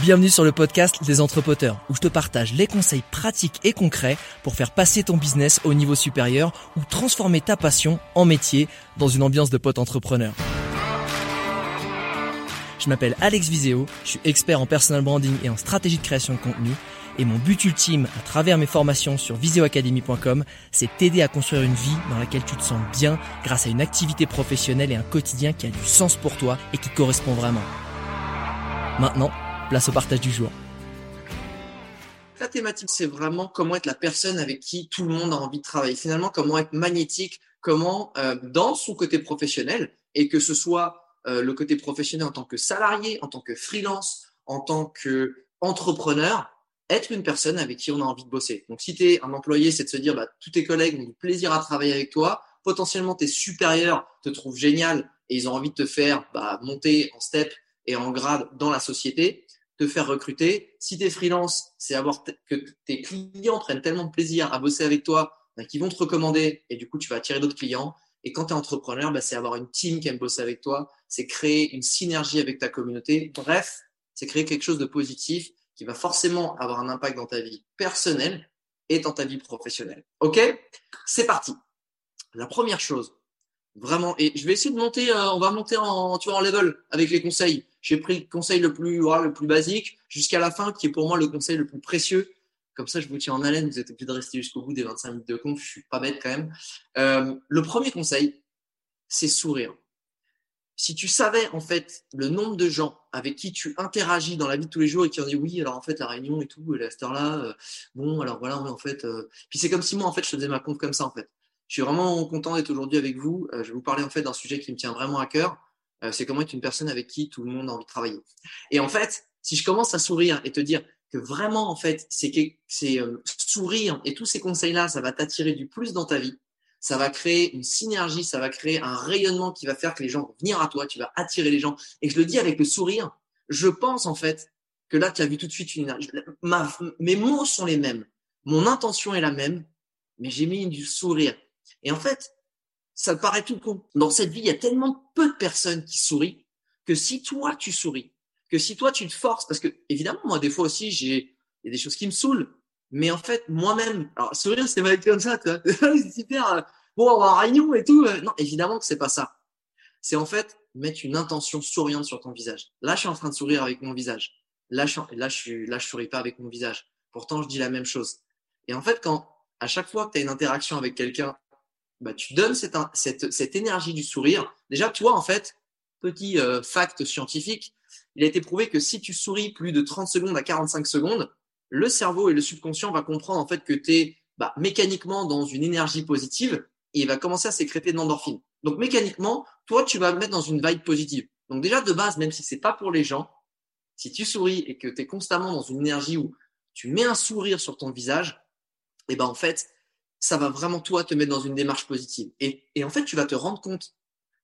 Bienvenue sur le podcast des entrepoteurs où je te partage les conseils pratiques et concrets pour faire passer ton business au niveau supérieur ou transformer ta passion en métier dans une ambiance de pote entrepreneur. Je m'appelle Alex Viseo, je suis expert en personal branding et en stratégie de création de contenu et mon but ultime à travers mes formations sur viseoacademy.com, c'est t'aider à construire une vie dans laquelle tu te sens bien grâce à une activité professionnelle et un quotidien qui a du sens pour toi et qui correspond vraiment. Maintenant, place au partage du jour. La thématique, c'est vraiment comment être la personne avec qui tout le monde a envie de travailler. Finalement, comment être magnétique, comment euh, dans son côté professionnel, et que ce soit euh, le côté professionnel en tant que salarié, en tant que freelance, en tant que entrepreneur, être une personne avec qui on a envie de bosser. Donc, si tu es un employé, c'est de se dire, bah, tous tes collègues ont du plaisir à travailler avec toi. Potentiellement, tes supérieurs te trouvent génial et ils ont envie de te faire bah, monter en step et en grade dans la société te faire recruter. Si tu es freelance, c'est avoir que tes clients prennent tellement de plaisir à bosser avec toi ben, qu'ils vont te recommander et du coup, tu vas attirer d'autres clients. Et quand tu es entrepreneur, ben, c'est avoir une team qui aime bosser avec toi, c'est créer une synergie avec ta communauté. Bref, c'est créer quelque chose de positif qui va forcément avoir un impact dans ta vie personnelle et dans ta vie professionnelle. OK? C'est parti. La première chose, vraiment, et je vais essayer de monter, euh, on va monter en, tu vois, en level avec les conseils. J'ai pris le conseil le plus, voilà, le plus basique jusqu'à la fin, qui est pour moi le conseil le plus précieux. Comme ça, je vous tiens en haleine. Vous êtes obligé de rester jusqu'au bout des 25 minutes de conf. Je suis pas bête quand même. Euh, le premier conseil, c'est sourire. Si tu savais en fait le nombre de gens avec qui tu interagis dans la vie de tous les jours et qui ont dit oui, alors en fait la réunion et tout, et la cette là euh, bon, alors voilà, en fait. Euh... Puis c'est comme si moi en fait je faisais ma compte comme ça en fait. Je suis vraiment content d'être aujourd'hui avec vous. Je vais vous parler en fait d'un sujet qui me tient vraiment à cœur. Euh, c'est comment être une personne avec qui tout le monde a envie de travailler. Et en fait, si je commence à sourire et te dire que vraiment, en fait, c'est c'est euh, sourire et tous ces conseils-là, ça va t'attirer du plus dans ta vie. Ça va créer une synergie, ça va créer un rayonnement qui va faire que les gens vont venir à toi, tu vas attirer les gens. Et je le dis avec le sourire. Je pense en fait que là, tu as vu tout de suite une énergie. mes mots sont les mêmes, mon intention est la même, mais j'ai mis du sourire. Et en fait, ça paraît tout con. Dans cette vie, il y a tellement peu de personnes qui sourient que si toi tu souris, que si toi tu te forces, parce que évidemment moi des fois aussi j'ai il y a des choses qui me saoulent, mais en fait moi-même, alors sourire c'est mal comme ça, tu vois, super. Euh, bon, on va en réunion et tout. Euh, non, évidemment que c'est pas ça. C'est en fait mettre une intention souriante sur ton visage. Là, je suis en train de sourire avec mon visage. Là, je, là, je là, je souris pas avec mon visage. Pourtant, je dis la même chose. Et en fait, quand à chaque fois que tu as une interaction avec quelqu'un bah, tu donnes cette, cette, cette, énergie du sourire. Déjà, toi, en fait, petit euh, fact scientifique, il a été prouvé que si tu souris plus de 30 secondes à 45 secondes, le cerveau et le subconscient va comprendre en fait que tu es bah, mécaniquement dans une énergie positive et va commencer à sécréter de l'endorphine. Donc mécaniquement, toi, tu vas mettre dans une vibe positive. Donc déjà de base, même si c'est pas pour les gens, si tu souris et que tu es constamment dans une énergie où tu mets un sourire sur ton visage, et eh ben en fait, ça va vraiment toi te mettre dans une démarche positive. Et, et en fait, tu vas te rendre compte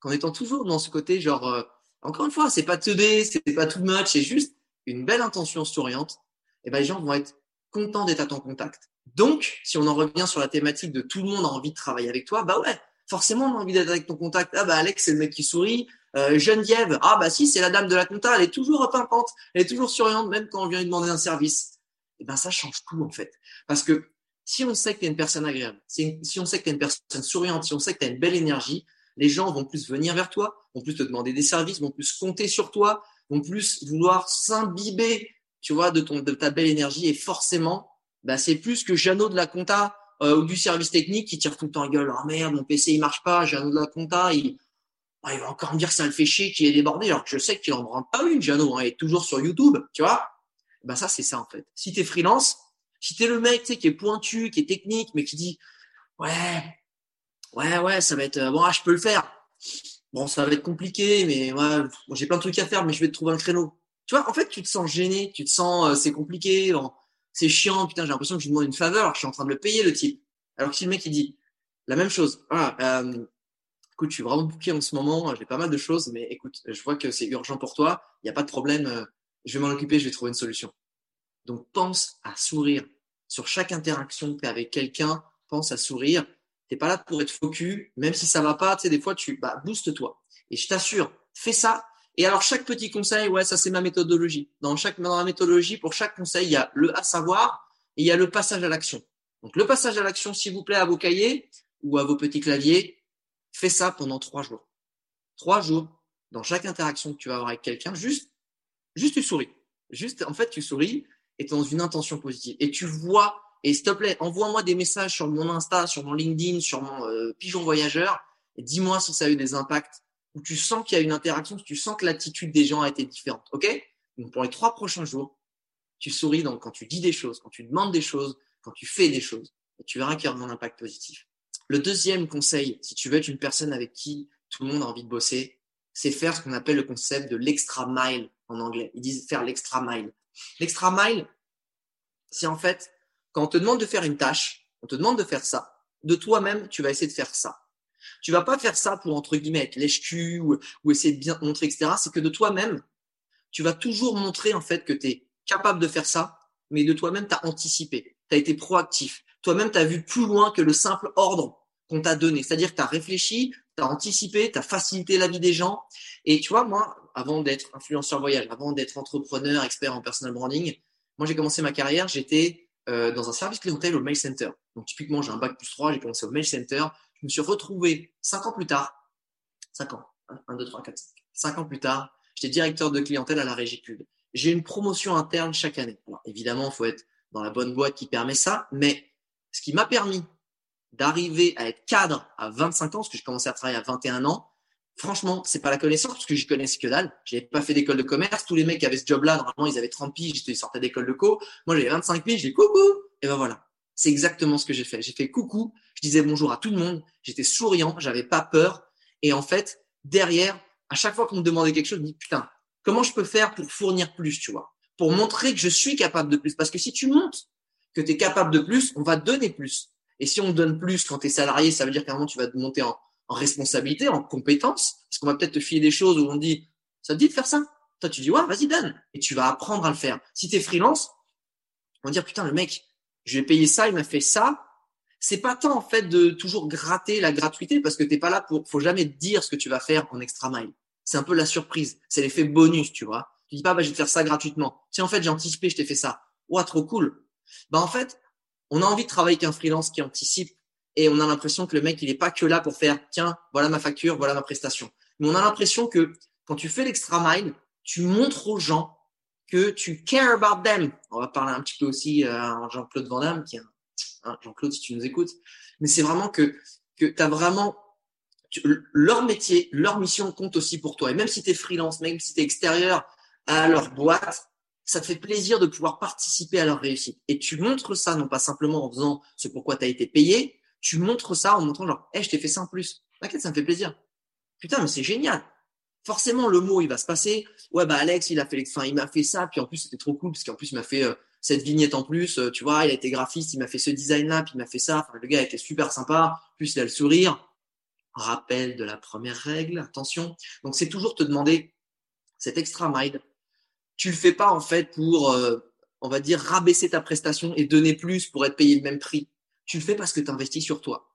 qu'en étant toujours dans ce côté, genre, euh, encore une fois, c'est pas teubé, c'est pas too much, c'est juste une belle intention souriante, et ben les gens vont être contents d'être à ton contact. Donc, si on en revient sur la thématique de tout le monde a envie de travailler avec toi, bah ouais, forcément on a envie d'être avec ton contact. Ah bah Alex, c'est le mec qui sourit. Euh, Geneviève, ah bah si, c'est la dame de la compta, elle est toujours pimpante, elle est toujours souriante, même quand on vient lui demander un service. Et eh ben ça change tout en fait, parce que si on sait que tu es une personne agréable, si, on sait que tu es une personne souriante, si on sait que tu as une belle énergie, les gens vont plus venir vers toi, vont plus te demander des services, vont plus compter sur toi, vont plus vouloir s'imbiber, tu vois, de ton de ta belle énergie et forcément, bah c'est plus que Jeannot de la compta euh, ou du service technique qui tire tout le temps la gueule. Ah merde, mon PC il marche pas, Jeannot de la compta, il ah, il va encore me dire que ça le fait chier, qu'il est débordé, alors que je sais qu'il en rend pas une, Jeannot, hein, il est toujours sur YouTube, tu vois. Bah ça c'est ça en fait. Si tu es freelance, si t'es le mec, tu sais, qui est pointu, qui est technique, mais qui dit, ouais, ouais, ouais, ça va être, bon, ah, je peux le faire. bon, ça va être compliqué, mais ouais, j'ai plein de trucs à faire, mais je vais te trouver un créneau. Tu vois, en fait, tu te sens gêné, tu te sens, euh, c'est compliqué, c'est chiant, putain, j'ai l'impression que je lui demande une faveur, je suis en train de le payer, le type. Alors que si le mec, il dit la même chose, voilà, euh, écoute, je suis vraiment bouqué en ce moment, j'ai pas mal de choses, mais écoute, je vois que c'est urgent pour toi, il n'y a pas de problème, euh, je vais m'en occuper, je vais trouver une solution. Donc, pense à sourire. Sur chaque interaction que tu as avec quelqu'un, pense à sourire. T'es pas là pour être focus, même si ça va pas, tu sais, des fois, tu, bah, booste-toi. Et je t'assure, fais ça. Et alors, chaque petit conseil, ouais, ça, c'est ma méthodologie. Dans chaque, dans la méthodologie, pour chaque conseil, il y a le à savoir et il y a le passage à l'action. Donc, le passage à l'action, s'il vous plaît, à vos cahiers ou à vos petits claviers, fais ça pendant trois jours. Trois jours, dans chaque interaction que tu vas avoir avec quelqu'un, juste, juste tu souris. Juste, en fait, tu souris et dans une intention positive. Et tu vois, et s'il te plaît, envoie-moi des messages sur mon Insta, sur mon LinkedIn, sur mon euh, pigeon voyageur, et dis-moi si ça a eu des impacts, où tu sens qu'il y a une interaction, tu sens que l'attitude des gens a été différente. OK? Donc pour les trois prochains jours, tu souris donc quand tu dis des choses, quand tu demandes des choses, quand tu fais des choses, et tu verras qu'il y aura un impact positif. Le deuxième conseil, si tu veux être une personne avec qui tout le monde a envie de bosser, c'est faire ce qu'on appelle le concept de l'extra mile en anglais. Ils disent faire l'extra mile. L'extra mile, c'est en fait quand on te demande de faire une tâche, on te demande de faire ça. De toi-même, tu vas essayer de faire ça. Tu vas pas faire ça pour entre guillemets être lèche-cul ou, ou, essayer de bien te montrer, etc. C'est que de toi-même, tu vas toujours montrer en fait que tu es capable de faire ça, mais de toi-même, tu as anticipé, tu as été proactif. Toi-même, tu as vu plus loin que le simple ordre qu'on t'a donné. C'est-à-dire que tu as réfléchi, tu as anticipé, tu as facilité la vie des gens. Et tu vois, moi, avant d'être influenceur voyage, avant d'être entrepreneur, expert en personal branding, moi, j'ai commencé ma carrière, j'étais euh, dans un service clientèle au mail center. Donc, typiquement, j'ai un bac plus 3, j'ai commencé au mail center. Je me suis retrouvé cinq ans plus tard, cinq ans, 1, 2, 3, 4, 5, cinq ans plus tard, j'étais directeur de clientèle à la régie pub. J'ai une promotion interne chaque année. Évidemment, il faut être dans la bonne boîte qui permet ça, mais ce qui m'a permis d'arriver à être cadre à 25 ans, parce que j'ai commencé à travailler à 21 ans, franchement, c'est pas la connaissance, parce que j'y connaissais que dalle. J'avais pas fait d'école de commerce. Tous les mecs qui avaient ce job-là, normalement, ils avaient 30 piges, ils sortaient d'école de co. Moi, j'avais 25 piges, j'ai coucou. Et ben voilà. C'est exactement ce que j'ai fait. J'ai fait coucou. Je disais bonjour à tout le monde. J'étais souriant. J'avais pas peur. Et en fait, derrière, à chaque fois qu'on me demandait quelque chose, je me dis, putain, comment je peux faire pour fournir plus, tu vois? Pour montrer que je suis capable de plus. Parce que si tu montes que tu es capable de plus, on va donner plus. Et si on donne plus quand tu es salarié, ça veut dire qu'à un moment, tu vas te monter en, en responsabilité, en compétence, parce qu'on va peut-être te filer des choses où on dit, ça te dit de faire ça? Toi, tu dis, ouais, vas-y, donne. Et tu vas apprendre à le faire. Si tu es freelance, on va dire, putain, le mec, je vais payer ça, il m'a fait ça. C'est pas tant, en fait, de toujours gratter la gratuité, parce que t'es pas là pour, faut jamais dire ce que tu vas faire en extra mile. C'est un peu la surprise. C'est l'effet bonus, tu vois. Tu dis pas, bah, je vais te faire ça gratuitement. Si en fait, j'ai anticipé, je t'ai fait ça. Ouah, trop cool. Bah, en fait, on a envie de travailler avec un freelance qui anticipe et on a l'impression que le mec, il est pas que là pour faire, tiens, voilà ma facture, voilà ma prestation. Mais on a l'impression que quand tu fais l'extra mile, tu montres aux gens que tu care about them. On va parler un petit peu aussi euh, à Jean-Claude Van Damme, qui est un, Jean-Claude, si tu nous écoutes. Mais c'est vraiment que, que tu as vraiment leur métier, leur mission compte aussi pour toi. Et même si tu es freelance, même si tu es extérieur à leur boîte, ça te fait plaisir de pouvoir participer à leur réussite. Et tu montres ça, non pas simplement en faisant ce pourquoi tu as été payé, tu montres ça en montrant genre, hé, je t'ai fait ça en plus. T'inquiète, ça me fait plaisir. Putain, mais c'est génial. Forcément, le mot, il va se passer. Ouais, bah, Alex, il a fait, enfin, il m'a fait ça. Puis en plus, c'était trop cool parce qu'en plus, il m'a fait euh, cette vignette en plus. Euh, tu vois, il a été graphiste, il m'a fait ce design-là, puis il m'a fait ça. Le gars était super sympa. plus, il a le sourire. Rappel de la première règle. Attention. Donc, c'est toujours te demander cet extra mile. Tu le fais pas, en fait, pour, euh, on va dire, rabaisser ta prestation et donner plus pour être payé le même prix tu le fais parce que tu investis sur toi.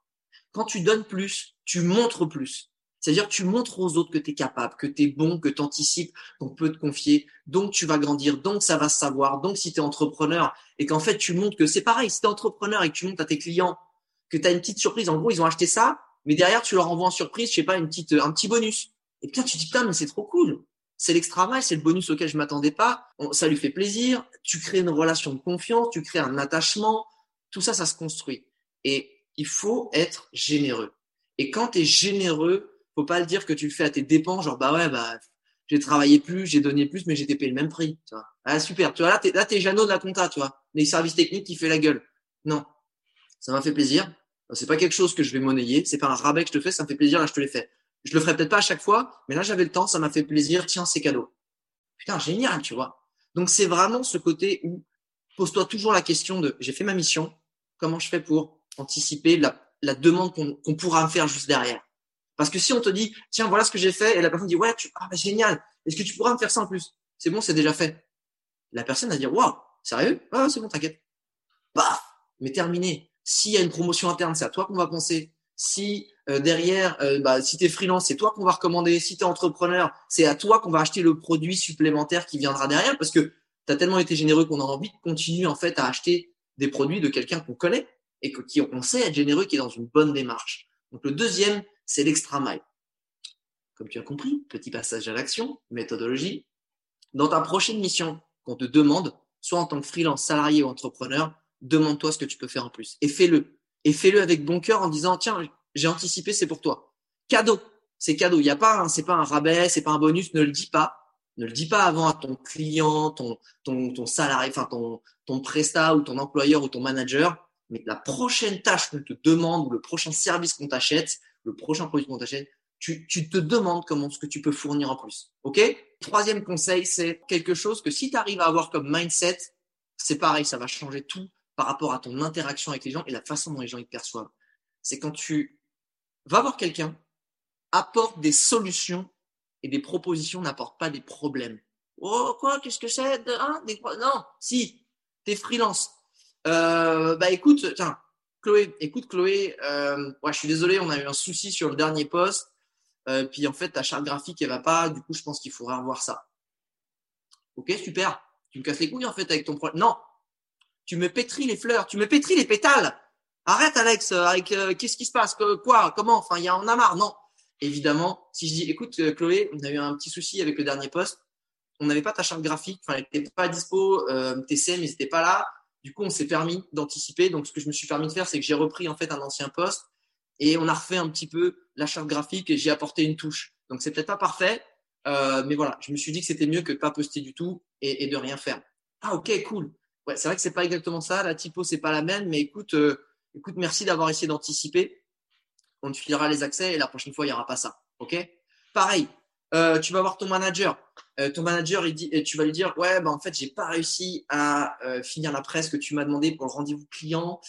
Quand tu donnes plus, tu montres plus. C'est-à-dire tu montres aux autres que tu es capable, que tu es bon, que tu anticipes, qu'on peut te confier, donc tu vas grandir, donc ça va se savoir, donc si tu es entrepreneur et qu'en fait tu montres que c'est pareil, si tu es entrepreneur et que tu montres à tes clients que tu as une petite surprise, en gros ils ont acheté ça, mais derrière tu leur envoies en surprise, je sais pas, une petite, un petit bonus. Et puis tu dis putain mais c'est trop cool, c'est l'extra c'est le bonus auquel je m'attendais pas, ça lui fait plaisir, tu crées une relation de confiance, tu crées un attachement, tout ça, ça se construit. Et il faut être généreux. Et quand tu es généreux, faut pas le dire que tu le fais à tes dépens, genre bah ouais, bah j'ai travaillé plus, j'ai donné plus, mais j'ai payé le même prix. Tu vois. Ah super, tu vois là t'es là t'es Jeannot de la compta, tu vois, les services techniques qui fait la gueule. Non, ça m'a fait plaisir. C'est pas quelque chose que je vais monnayer, c'est pas un rabais que je te fais, ça me fait plaisir, là je te l'ai fait. Je le ferai peut-être pas à chaque fois, mais là, j'avais le temps, ça m'a fait plaisir. Tiens, c'est cadeau. Putain, génial, tu vois. Donc, c'est vraiment ce côté où pose-toi toujours la question de j'ai fait ma mission, comment je fais pour anticiper la, demande qu'on pourra me faire juste derrière. Parce que si on te dit, tiens, voilà ce que j'ai fait, et la personne dit, ouais, tu, ah, bah, génial, est-ce que tu pourras me faire ça en plus? C'est bon, c'est déjà fait. La personne va dire, waouh, sérieux? Ah, c'est bon, t'inquiète. Bah, mais terminé. S'il y a une promotion interne, c'est à toi qu'on va penser. Si euh, derrière, euh, bah, si tu freelance, c'est toi qu'on va recommander. Si tu entrepreneur, c'est à toi qu'on va acheter le produit supplémentaire qui viendra derrière parce que tu as tellement été généreux qu'on a envie de continuer en fait à acheter des produits de quelqu'un qu'on connaît et qui on sait être généreux, qui est dans une bonne démarche. Donc le deuxième, c'est l'extra mile. Comme tu as compris, petit passage à l'action, méthodologie. Dans ta prochaine mission qu'on te demande, soit en tant que freelance, salarié ou entrepreneur, demande-toi ce que tu peux faire en plus et fais-le. Et fais-le avec bon cœur en disant tiens, j'ai anticipé, c'est pour toi. Cadeau, c'est cadeau. Il y a pas, c'est pas un rabais, c'est pas un bonus. Ne le dis pas. Ne le dis pas avant à ton client, ton ton, ton salarié, enfin ton ton prestat ou ton employeur ou ton manager. Mais la prochaine tâche qu'on te demande ou le prochain service qu'on t'achète, le prochain produit qu'on t'achète, tu, tu te demandes comment ce que tu peux fournir en plus. OK? Troisième conseil, c'est quelque chose que si tu arrives à avoir comme mindset, c'est pareil, ça va changer tout par rapport à ton interaction avec les gens et la façon dont les gens ils te perçoivent. C'est quand tu vas voir quelqu'un, apporte des solutions et des propositions n'apportent pas des problèmes. Oh quoi, qu'est-ce que c'est hein, Non, si, t'es freelance. Euh, bah écoute, tiens, Chloé, écoute Chloé, euh, ouais, je suis désolé, on a eu un souci sur le dernier poste. Euh, puis en fait, ta charte graphique, elle va pas. Du coup, je pense qu'il faudrait revoir ça. Ok, super. Tu me casses les couilles en fait avec ton problème. Non, tu me pétris les fleurs, tu me pétris les pétales. Arrête, Alex, avec qu'est-ce qui se passe, quoi, comment, enfin, il y en a marre. Non, évidemment, si je dis, écoute, euh, Chloé, on a eu un petit souci avec le dernier poste, on n'avait pas ta charte graphique, enfin, elle n'était pas dispo, euh, tes CM, ils n'étaient pas là. Du coup, on s'est permis d'anticiper. Donc, ce que je me suis permis de faire, c'est que j'ai repris en fait un ancien poste et on a refait un petit peu la charte graphique et j'ai apporté une touche. Donc, c'est peut-être pas parfait, euh, mais voilà, je me suis dit que c'était mieux que de pas poster du tout et, et de rien faire. Ah, ok, cool c'est vrai que c'est pas exactement ça. La typo, c'est pas la même, mais écoute, euh, écoute, merci d'avoir essayé d'anticiper. On te filera les accès et la prochaine fois, il n'y aura pas ça. OK? Pareil, euh, tu vas voir ton manager. Euh, ton manager, il dit, et tu vas lui dire, ouais, bah, en fait, j'ai pas réussi à finir la presse que tu m'as demandé pour le rendez-vous client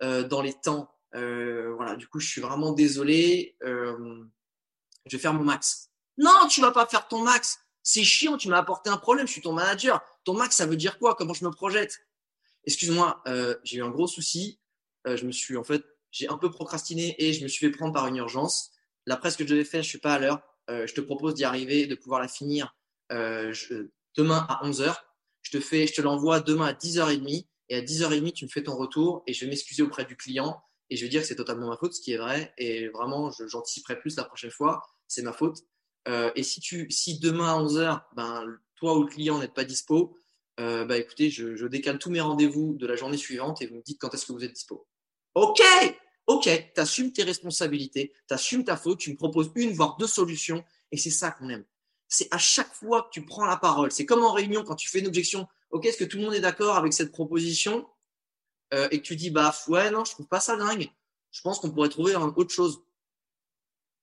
dans les temps. voilà, du coup, je suis vraiment désolé. je vais faire mon max. Non, tu vas pas faire ton max. C'est chiant, tu m'as apporté un problème, je suis ton manager. Ton max, ça veut dire quoi? Comment je me projette? Excuse-moi, euh, j'ai eu un gros souci. Euh, je me suis, en fait, j'ai un peu procrastiné et je me suis fait prendre par une urgence. La presse que je devais faire, je suis pas à l'heure. Euh, je te propose d'y arriver, de pouvoir la finir demain à 11h. Je te l'envoie demain à 10h30 et à 10h30, tu me fais ton retour et je vais m'excuser auprès du client et je vais dire que c'est totalement ma faute, ce qui est vrai. Et vraiment, j'anticiperai plus la prochaine fois. C'est ma faute. Euh, et si, demain à 11h, ben, toi ou le client n'êtes pas dispo, euh, bah, écoutez, je, je décale tous mes rendez-vous de la journée suivante et vous me dites quand est-ce que vous êtes dispo. Ok, ok, tu assumes tes responsabilités, tu assumes ta faute, tu me proposes une, voire deux solutions et c'est ça qu'on aime. C'est à chaque fois que tu prends la parole. C'est comme en réunion quand tu fais une objection. Ok, est-ce que tout le monde est d'accord avec cette proposition euh, et que tu dis bah ouais non, je trouve pas ça dingue. Je pense qu'on pourrait trouver autre chose.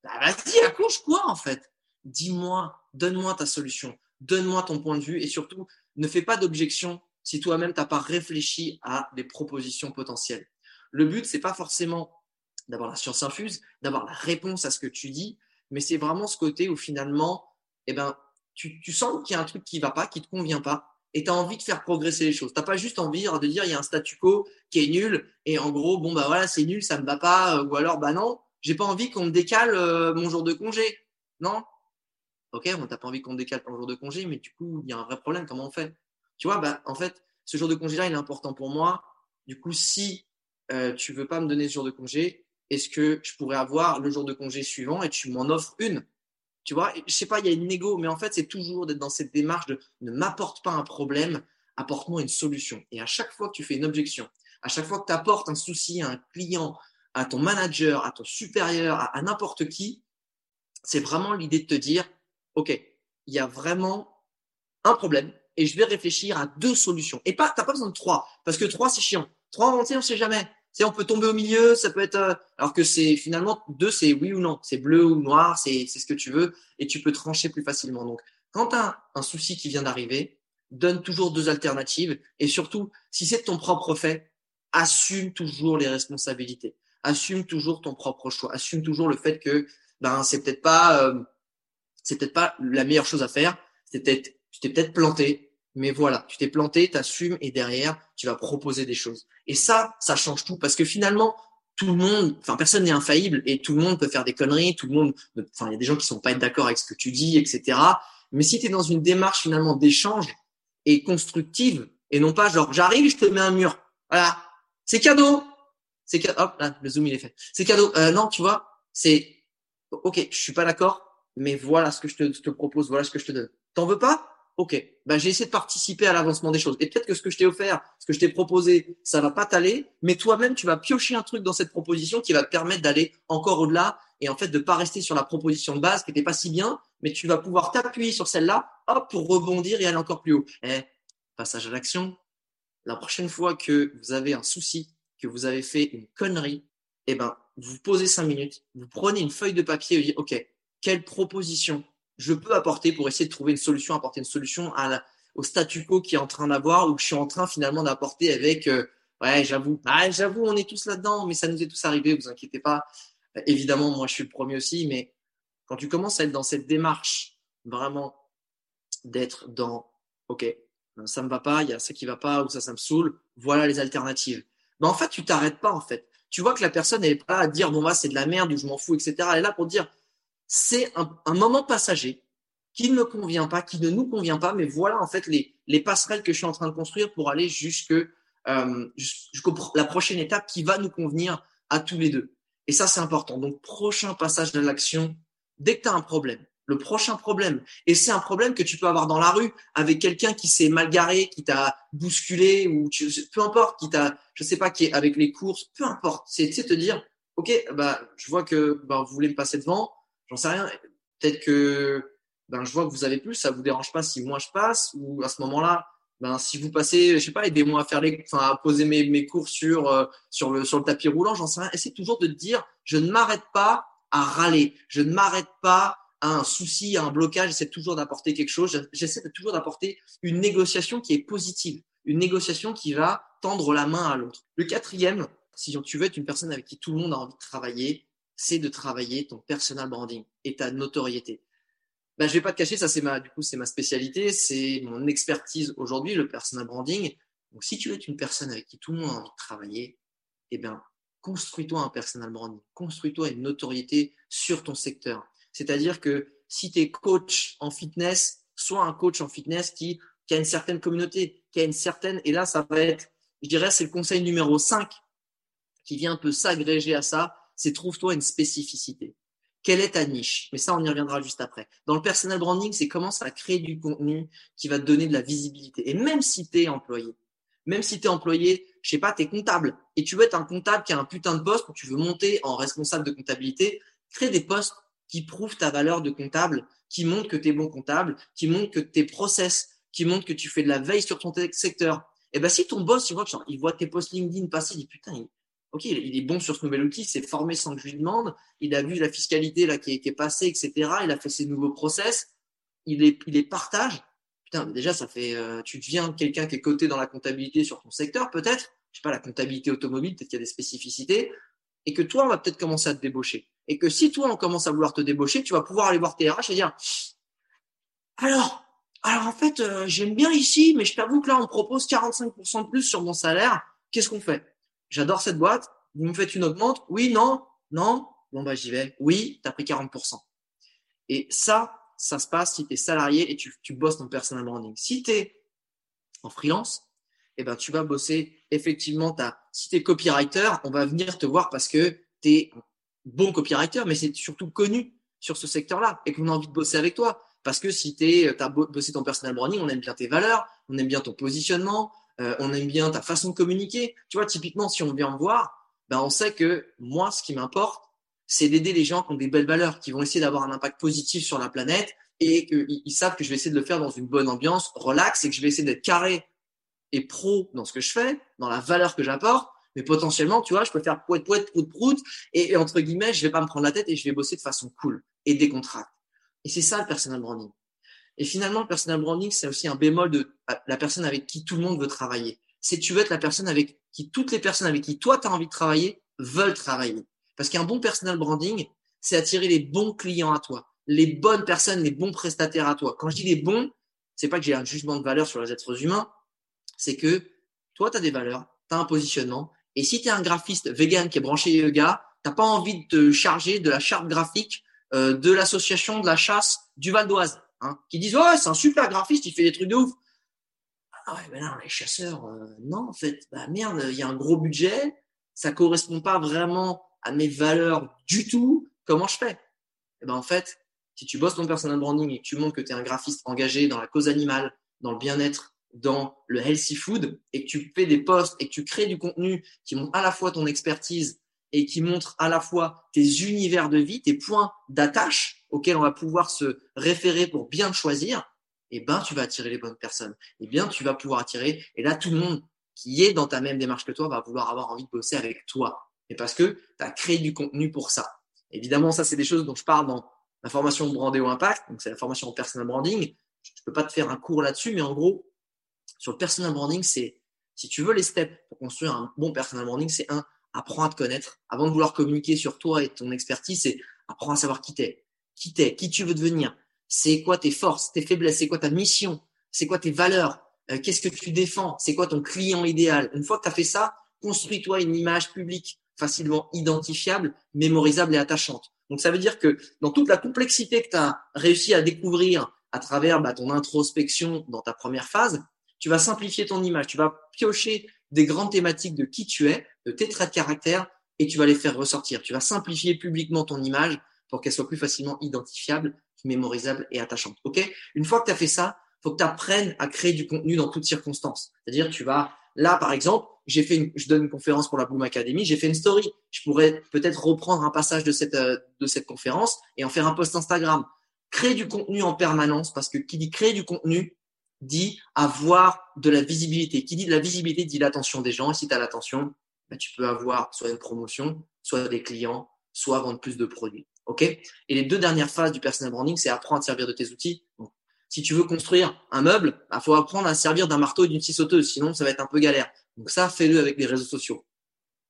Bah, vas-y, accouche quoi en fait dis-moi, donne-moi ta solution, donne-moi ton point de vue et surtout, ne fais pas d'objection si toi-même tu n'as pas réfléchi à des propositions potentielles. Le but, c'est pas forcément d'avoir la science infuse, d'avoir la réponse à ce que tu dis, mais c'est vraiment ce côté où finalement, eh ben, tu, sens qu'il y a un truc qui va pas, qui te convient pas, et tu as envie de faire progresser les choses. Tu n'as pas juste envie de dire il y a un statu quo qui est nul, et en gros, bon, bah voilà, c'est nul, ça me va pas, ou alors, bah non, j'ai pas envie qu'on me décale euh, mon jour de congé. Non, Ok, on t'a pas envie qu'on décale ton jour de congé, mais du coup, il y a un vrai problème. Comment on fait? Tu vois, bah, en fait, ce jour de congé-là, il est important pour moi. Du coup, si euh, tu veux pas me donner ce jour de congé, est-ce que je pourrais avoir le jour de congé suivant et tu m'en offres une? Tu vois, je sais pas, il y a une négo, mais en fait, c'est toujours d'être dans cette démarche de ne m'apporte pas un problème, apporte-moi une solution. Et à chaque fois que tu fais une objection, à chaque fois que tu apportes un souci à un client, à ton manager, à ton supérieur, à n'importe qui, c'est vraiment l'idée de te dire, OK, il y a vraiment un problème et je vais réfléchir à deux solutions. Et pas, tu n'as pas besoin de trois, parce que trois, c'est chiant. Trois, on ne sait jamais. Sais, on peut tomber au milieu, ça peut être, euh, alors que c'est finalement deux, c'est oui ou non, c'est bleu ou noir, c'est ce que tu veux, et tu peux trancher plus facilement. Donc, quand tu as un souci qui vient d'arriver, donne toujours deux alternatives, et surtout, si c'est ton propre fait, assume toujours les responsabilités, assume toujours ton propre choix, assume toujours le fait que ben c'est peut-être pas, euh, c'est peut-être pas la meilleure chose à faire, c'est peut-être, tu t'es peut-être planté, mais voilà, tu t'es planté, tu assumes et derrière, tu vas proposer des choses. Et ça, ça change tout parce que finalement, tout le monde, enfin personne n'est infaillible et tout le monde peut faire des conneries, tout le monde, enfin il y a des gens qui sont pas d'accord avec ce que tu dis, etc. Mais si tu es dans une démarche finalement d'échange et constructive et non pas genre j'arrive, je te mets un mur, voilà, c'est cadeau, c'est cadeau, hop là le zoom il est fait, c'est cadeau. Euh, non, tu vois, c'est ok, je suis pas d'accord, mais voilà ce que je te, te propose, voilà ce que je te donne. T'en veux pas? Ok, ben j'ai essayé de participer à l'avancement des choses. Et peut-être que ce que je t'ai offert, ce que je t'ai proposé, ça va pas t'aller, mais toi-même, tu vas piocher un truc dans cette proposition qui va te permettre d'aller encore au-delà et en fait de pas rester sur la proposition de base qui n'était pas si bien, mais tu vas pouvoir t'appuyer sur celle-là, hop, pour rebondir et aller encore plus haut. Eh, passage à l'action. La prochaine fois que vous avez un souci, que vous avez fait une connerie, eh ben, vous posez cinq minutes, vous prenez une feuille de papier et vous dites, OK, quelle proposition je peux apporter pour essayer de trouver une solution, apporter une solution au statu quo qui est en train d'avoir ou que je suis en train finalement d'apporter avec, euh, ouais, j'avoue, ah, j'avoue, on est tous là-dedans, mais ça nous est tous arrivé, vous inquiétez pas. évidemment, moi, je suis le premier aussi, mais quand tu commences à être dans cette démarche, vraiment, d'être dans, OK, ça me va pas, il y a ça qui va pas ou ça, ça me saoule, voilà les alternatives. Mais en fait, tu t'arrêtes pas, en fait. Tu vois que la personne, elle est pas là à dire, bon, bah, c'est de la merde ou je m'en fous, etc. Elle est là pour dire, c'est un, moment passager qui ne me convient pas, qui ne nous convient pas, mais voilà en fait les, les passerelles que je suis en train de construire pour aller jusque euh, jusqu'à la prochaine étape qui va nous convenir à tous les deux. Et ça, c'est important. Donc, prochain passage de l'action, dès que tu as un problème, le prochain problème, et c'est un problème que tu peux avoir dans la rue avec quelqu'un qui s'est mal garé, qui t'a bousculé, ou tu, peu importe, qui t'a, je sais pas, qui est avec les courses, peu importe. C'est te dire, ok, bah, je vois que bah, vous voulez me passer devant, J'en sais rien. Peut-être que ben, je vois que vous avez plus, ça vous dérange pas si moi je passe ou à ce moment-là, ben, si vous passez, je sais pas, aidez-moi à faire les, enfin, à poser mes, mes cours sur, euh, sur le, sur le tapis roulant, j'en sais rien. Essaye toujours de dire, je ne m'arrête pas à râler. Je ne m'arrête pas à un souci, à un blocage. J'essaie toujours d'apporter quelque chose. J'essaie toujours d'apporter une négociation qui est positive. Une négociation qui va tendre la main à l'autre. Le quatrième, si tu veux être une personne avec qui tout le monde a envie de travailler, c'est de travailler ton personal branding et ta notoriété. Ben, je vais pas te cacher, ça c'est ma, du coup, c'est ma spécialité, c'est mon expertise aujourd'hui, le personal branding. Donc, si tu es une personne avec qui tout le monde a envie de travailler, eh bien, construis-toi un personal branding, construis-toi une notoriété sur ton secteur. C'est-à-dire que si tu es coach en fitness, sois un coach en fitness qui, qui a une certaine communauté, qui a une certaine, et là, ça va être, je dirais, c'est le conseil numéro 5 qui vient un peu s'agréger à ça c'est trouve-toi une spécificité. Quelle est ta niche? Mais ça, on y reviendra juste après. Dans le personal branding, c'est commence à créer du contenu qui va te donner de la visibilité. Et même si tu es employé, même si tu es employé, je sais pas, tu es comptable et tu veux être un comptable qui a un putain de poste ou tu veux monter en responsable de comptabilité, crée des postes qui prouvent ta valeur de comptable, qui montrent que tu es bon comptable, qui montrent que tes process, qui montrent que tu fais de la veille sur ton secteur. Et eh ben si ton boss, il voit, il voit tes posts LinkedIn passer, il dit putain, ok, il est bon sur ce nouvel outil, s'est formé sans que je lui demande, il a vu la fiscalité là qui est, passée, etc. Il a fait ses nouveaux process, il est partage. Putain, déjà ça fait, euh, tu deviens quelqu'un qui est coté dans la comptabilité sur ton secteur, peut-être. Je sais pas, la comptabilité automobile, peut-être qu'il y a des spécificités, et que toi on va peut-être commencer à te débaucher. Et que si toi on commence à vouloir te débaucher, tu vas pouvoir aller voir tes et dire, alors, alors en fait, euh, j'aime bien ici, mais je t'avoue que là on propose 45% de plus sur mon salaire. Qu'est-ce qu'on fait? J'adore cette boîte, vous me faites une augmente Oui, non, non, bon bah j'y vais. Oui, tu as pris 40%. Et ça, ça se passe si tu es salarié et tu, bosses ton personal branding. Si tu es en freelance, eh ben, tu vas bosser effectivement ta, si tu es copywriter, on va venir te voir parce que tu es bon copywriter, mais c'est surtout connu sur ce secteur-là et qu'on a envie de bosser avec toi. Parce que si tu as bossé ton personal branding, on aime bien tes valeurs, on aime bien ton positionnement, euh, on aime bien ta façon de communiquer. Tu vois, typiquement, si on vient me voir, ben, on sait que moi, ce qui m'importe, c'est d'aider les gens qui ont des belles valeurs, qui vont essayer d'avoir un impact positif sur la planète et qu'ils savent que je vais essayer de le faire dans une bonne ambiance, relax, et que je vais essayer d'être carré et pro dans ce que je fais, dans la valeur que j'apporte, Mais potentiellement, tu vois, je peux faire poète poète prout prout et, entre guillemets, je vais pas me prendre la tête et je vais bosser de façon cool et décontracte. Et c'est ça le personal branding. Et finalement, le personal branding, c'est aussi un bémol de la personne avec qui tout le monde veut travailler. C'est tu veux être la personne avec qui toutes les personnes avec qui toi tu as envie de travailler veulent travailler. Parce qu'un bon personal branding, c'est attirer les bons clients à toi, les bonnes personnes, les bons prestataires à toi. Quand je dis les bons, c'est pas que j'ai un jugement de valeur sur les êtres humains, c'est que toi, tu as des valeurs, tu as un positionnement. Et si tu es un graphiste vegan qui est branché yoga, tu pas envie de te charger de la charte graphique euh, de l'association de la chasse du Val d'Oise, hein, qui disent ouais, c'est un super graphiste, il fait des trucs de ouf. Ah ouais, mais là, les chasseurs, euh, non, en fait, bah merde, il y a un gros budget, ça correspond pas vraiment à mes valeurs du tout. Comment je fais? Et eh ben en fait, si tu bosses ton personal branding et que tu montres que tu es un graphiste engagé dans la cause animale, dans le bien-être, dans le healthy food, et que tu fais des posts et que tu crées du contenu qui montre à la fois ton expertise et qui montre à la fois tes univers de vie, tes points d'attache auxquels on va pouvoir se référer pour bien choisir, eh ben, tu vas attirer les bonnes personnes. Eh bien, tu vas pouvoir attirer, et là, tout le monde qui est dans ta même démarche que toi va vouloir avoir envie de bosser avec toi. Et parce que tu as créé du contenu pour ça. Évidemment, ça, c'est des choses dont je parle dans la formation brandé au impact, donc c'est la formation en personal branding. Je ne peux pas te faire un cours là-dessus, mais en gros, sur le personal branding, c'est si tu veux les steps pour construire un bon personal branding, c'est un, apprends à te connaître. Avant de vouloir communiquer sur toi et ton expertise, c'est apprends à savoir qui t'es, qui t'es, qui tu veux devenir, c'est quoi tes forces, tes faiblesses, c'est quoi ta mission, c'est quoi tes valeurs, euh, qu'est-ce que tu défends, c'est quoi ton client idéal. Une fois que tu fait ça, construis-toi une image publique facilement identifiable, mémorisable et attachante. Donc ça veut dire que dans toute la complexité que tu réussi à découvrir à travers bah, ton introspection dans ta première phase, tu vas simplifier ton image, tu vas piocher des grandes thématiques de qui tu es, de tes traits de caractère, et tu vas les faire ressortir. Tu vas simplifier publiquement ton image pour qu'elle soit plus facilement identifiable, mémorisable et attachante. Ok? Une fois que tu as fait ça, faut que tu apprennes à créer du contenu dans toutes circonstances. C'est-à-dire, tu vas là, par exemple, j'ai fait une, je donne une conférence pour la Bloom Academy, j'ai fait une story. Je pourrais peut-être reprendre un passage de cette, euh, de cette conférence et en faire un post Instagram. Créer du contenu en permanence parce que qui dit créer du contenu dit avoir de la visibilité. Qui dit de la visibilité dit l'attention des gens. Et si tu as l'attention, bah, tu peux avoir soit une promotion, soit des clients, soit vendre plus de produits. OK? Et les deux dernières phases du personal branding, c'est apprendre à servir de tes outils. si tu veux construire un meuble, il bah, faut apprendre à servir d'un marteau et d'une scie sauteuse, sinon ça va être un peu galère. Donc ça, fais-le avec les réseaux sociaux.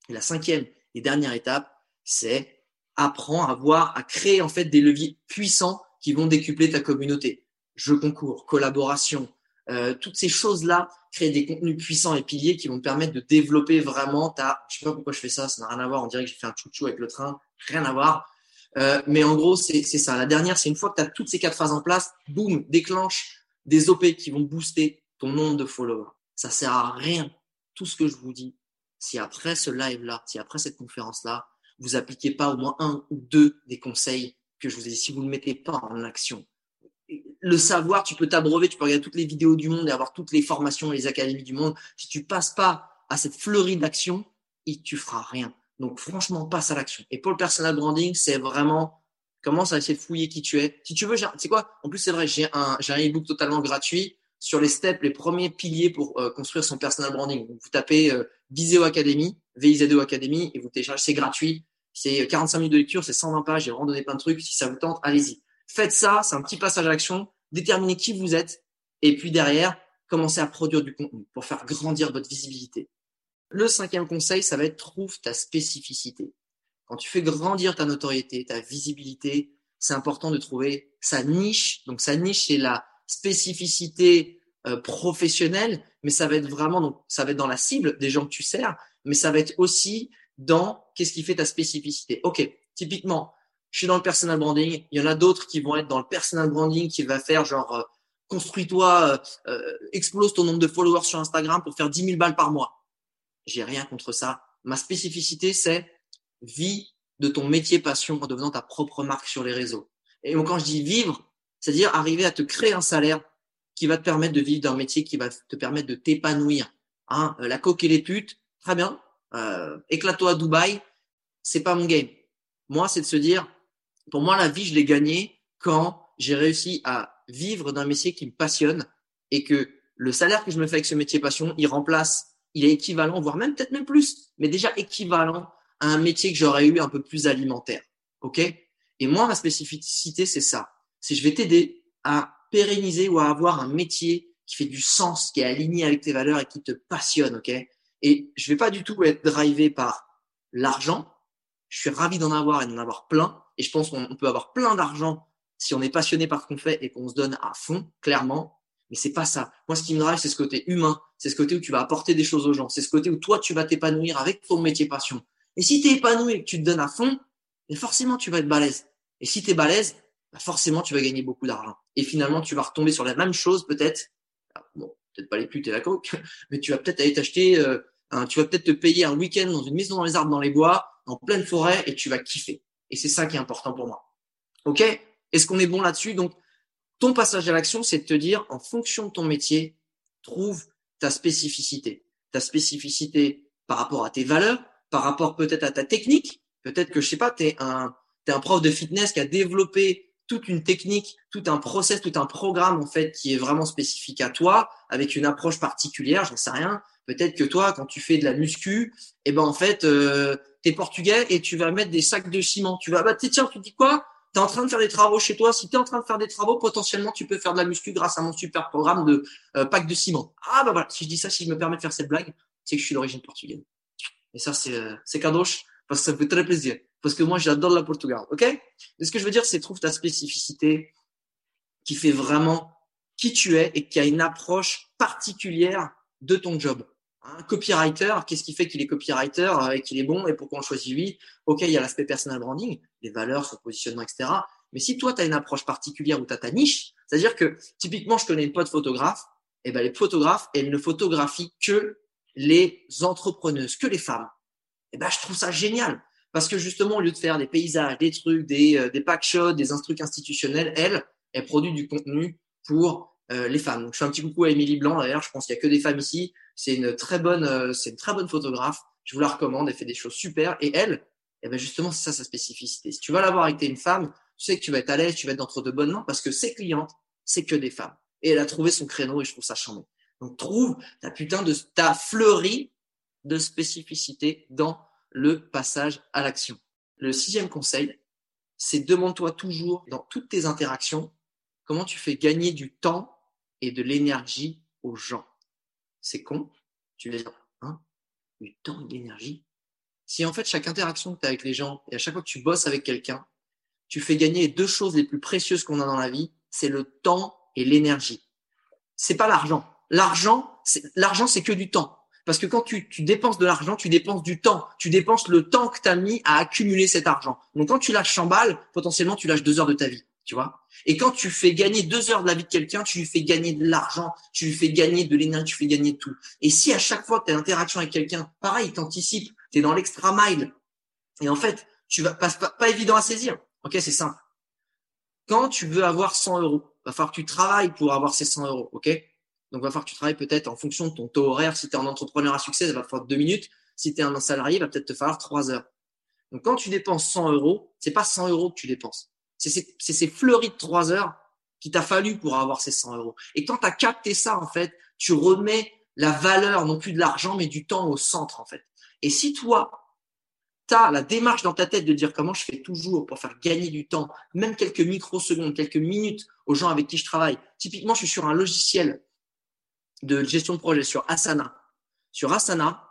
Et la cinquième et dernière étape, c'est apprendre à voir, à créer en fait des leviers puissants qui vont décupler ta communauté. Jeux concours, collaboration, euh, toutes ces choses-là, créer des contenus puissants et piliers qui vont te permettre de développer vraiment ta. Je sais pas pourquoi je fais ça, ça n'a rien à voir. On dirait que j'ai fait un chouchou avec le train, rien à voir. Euh, mais en gros, c'est ça. La dernière, c'est une fois que tu as toutes ces quatre phases en place, boum, déclenche des OP qui vont booster ton nombre de followers. Ça sert à rien tout ce que je vous dis, si après ce live-là, si après cette conférence-là, vous appliquez pas au moins un ou deux des conseils que je vous ai dit, si vous ne mettez pas en action, le savoir, tu peux t'abreuver, tu peux regarder toutes les vidéos du monde et avoir toutes les formations et les académies du monde. Si tu passes pas à cette fleurie d'action, tu feras rien. Donc franchement, passe à l'action. Et pour le personal branding, c'est vraiment commence à essayer de fouiller qui tu es. Si tu veux, c'est quoi? En plus, c'est vrai, j'ai un, j'ai un ebook totalement gratuit sur les steps, les premiers piliers pour euh, construire son personal branding. vous tapez euh, Viseo Academy, VIZO Academy, et vous téléchargez, c'est gratuit. C'est 45 minutes de lecture, c'est 120 pages, j'ai vraiment donné plein de trucs. Si ça vous tente, allez-y. Faites ça, c'est un petit passage à l'action. Déterminez qui vous êtes. Et puis derrière, commencez à produire du contenu pour faire grandir votre visibilité. Le cinquième conseil, ça va être trouve ta spécificité. Quand tu fais grandir ta notoriété, ta visibilité, c'est important de trouver sa niche. Donc sa niche, c'est la spécificité euh, professionnelle, mais ça va être vraiment donc ça va être dans la cible des gens que tu sers, mais ça va être aussi dans qu'est-ce qui fait ta spécificité. Ok, typiquement, je suis dans le personal branding. Il y en a d'autres qui vont être dans le personal branding qui va faire genre euh, construis-toi, euh, explose ton nombre de followers sur Instagram pour faire 10 000 balles par mois. J'ai rien contre ça. Ma spécificité, c'est vis de ton métier passion en devenant ta propre marque sur les réseaux. Et quand je dis vivre, c'est-à-dire arriver à te créer un salaire qui va te permettre de vivre d'un métier qui va te permettre de t'épanouir. Hein, euh, la coque et les putes, très bien. Euh, éclate-toi à Dubaï, c'est pas mon game. Moi, c'est de se dire, pour moi, la vie, je l'ai gagnée quand j'ai réussi à vivre d'un métier qui me passionne et que le salaire que je me fais avec ce métier passion, il remplace, il est équivalent, voire même peut-être même plus, mais déjà équivalent à un métier que j'aurais eu un peu plus alimentaire. OK? Et moi, ma spécificité, c'est ça. C'est je vais t'aider à pérenniser ou à avoir un métier qui fait du sens, qui est aligné avec tes valeurs et qui te passionne. OK? Et je vais pas du tout être drivé par l'argent. Je suis ravi d'en avoir et d'en avoir plein. Et je pense qu'on peut avoir plein d'argent si on est passionné par ce qu'on fait et qu'on se donne à fond, clairement. Mais c'est pas ça. Moi, ce qui me drive, c'est ce côté humain. C'est ce côté où tu vas apporter des choses aux gens. C'est ce côté où toi, tu vas t'épanouir avec ton métier passion. Et si tu es épanoui et que tu te donnes à fond, forcément, tu vas être balèze. Et si tu es balèze, bah, forcément, tu vas gagner beaucoup d'argent. Et finalement, tu vas retomber sur la même chose, peut-être. Bon, peut-être pas les putes et la coke, mais tu vas peut-être aller t'acheter, euh, tu vas peut-être te payer un week-end dans une maison dans les arbres, dans les bois, en pleine forêt, et tu vas kiffer. Et c'est ça qui est important pour moi. OK? Est-ce qu'on est bon là-dessus? Donc, ton passage à l'action, c'est de te dire, en fonction de ton métier, trouve ta spécificité. Ta spécificité par rapport à tes valeurs, par rapport peut-être à ta technique. Peut-être que, je sais pas, tu es un, un prof de fitness qui a développé toute une technique, tout un process, tout un programme en fait qui est vraiment spécifique à toi, avec une approche particulière, j'en sais rien. Peut-être que toi, quand tu fais de la muscu, eh ben en fait, euh, tu es portugais et tu vas mettre des sacs de ciment. Tu vas, bah tiens, tu dis quoi? Tu en train de faire des travaux chez toi. Si tu es en train de faire des travaux, potentiellement, tu peux faire de la muscu grâce à mon super programme de euh, pack de ciment. Ah, bah voilà, si je dis ça, si je me permets de faire cette blague, c'est que je suis d'origine portugaise. Et ça, c'est euh, parce que ça fait très plaisir. Parce que moi, j'adore la Portugal. OK? Et ce que je veux dire, c'est trouve ta spécificité qui fait vraiment qui tu es et qui a une approche particulière de ton job. Un copywriter, qu'est-ce qui fait qu'il est copywriter et qu'il est bon et pourquoi on choisit lui? Ok, il y a l'aspect personal branding, les valeurs, son positionnement, etc. Mais si toi, tu as une approche particulière ou tu as ta niche, c'est-à-dire que typiquement, je connais une pote photographe, et ben les photographes, elles ne photographient que les entrepreneuses, que les femmes. Et ben je trouve ça génial. Parce que justement, au lieu de faire des paysages, des trucs, des, euh, des packshots, des trucs institutionnels, elle, elle produit du contenu pour euh, les femmes. Donc, je fais un petit coucou à Émilie Blanc. D'ailleurs, je pense qu'il y a que des femmes ici. C'est une très bonne, euh, c'est une très bonne photographe. Je vous la recommande. Elle fait des choses super. Et elle, eh ben justement, c'est ça sa spécificité. Si tu vas la voir avec une femme, tu sais que tu vas être à l'aise, tu vas être entre de bonnes mains parce que ses clientes, c'est que des femmes. Et elle a trouvé son créneau et je trouve ça charmant. Donc, trouve ta putain de, ta fleurie de spécificité dans le passage à l'action. Le sixième conseil, c'est demande-toi toujours dans toutes tes interactions comment tu fais gagner du temps et de l'énergie aux gens. C'est con, tu vas dire, hein, du temps et de l'énergie. Si en fait chaque interaction que tu as avec les gens et à chaque fois que tu bosses avec quelqu'un, tu fais gagner les deux choses les plus précieuses qu'on a dans la vie, c'est le temps et l'énergie. C'est pas l'argent. L'argent, l'argent c'est que du temps. Parce que quand tu, tu dépenses de l'argent, tu dépenses du temps. Tu dépenses le temps que tu as mis à accumuler cet argent. Donc quand tu lâches 100 balles, potentiellement tu lâches deux heures de ta vie tu vois? Et quand tu fais gagner deux heures de la vie de quelqu'un, tu lui fais gagner de l'argent, tu lui fais gagner de l'énergie, tu fais gagner tout. Et si à chaque fois que tu as interaction avec quelqu'un, pareil, t'anticipes, tu es dans l'extra mile, et en fait, tu vas pas, évident à saisir. Ok, c'est simple. Quand tu veux avoir 100 euros, va falloir que tu travailles pour avoir ces 100 euros. Ok, donc va falloir que tu travailles peut-être en fonction de ton taux horaire. Si tu es un entrepreneur à succès, ça va falloir deux minutes. Si tu es un salarié, il va peut-être te falloir trois heures. Donc quand tu dépenses 100 euros, c'est pas 100 euros que tu dépenses c'est ces, fleuris de trois heures qui t'a fallu pour avoir ces 100 euros. Et quand tu as capté ça, en fait, tu remets la valeur, non plus de l'argent, mais du temps au centre, en fait. Et si toi, tu as la démarche dans ta tête de dire comment je fais toujours pour faire gagner du temps, même quelques microsecondes, quelques minutes aux gens avec qui je travaille. Typiquement, je suis sur un logiciel de gestion de projet, sur Asana. Sur Asana,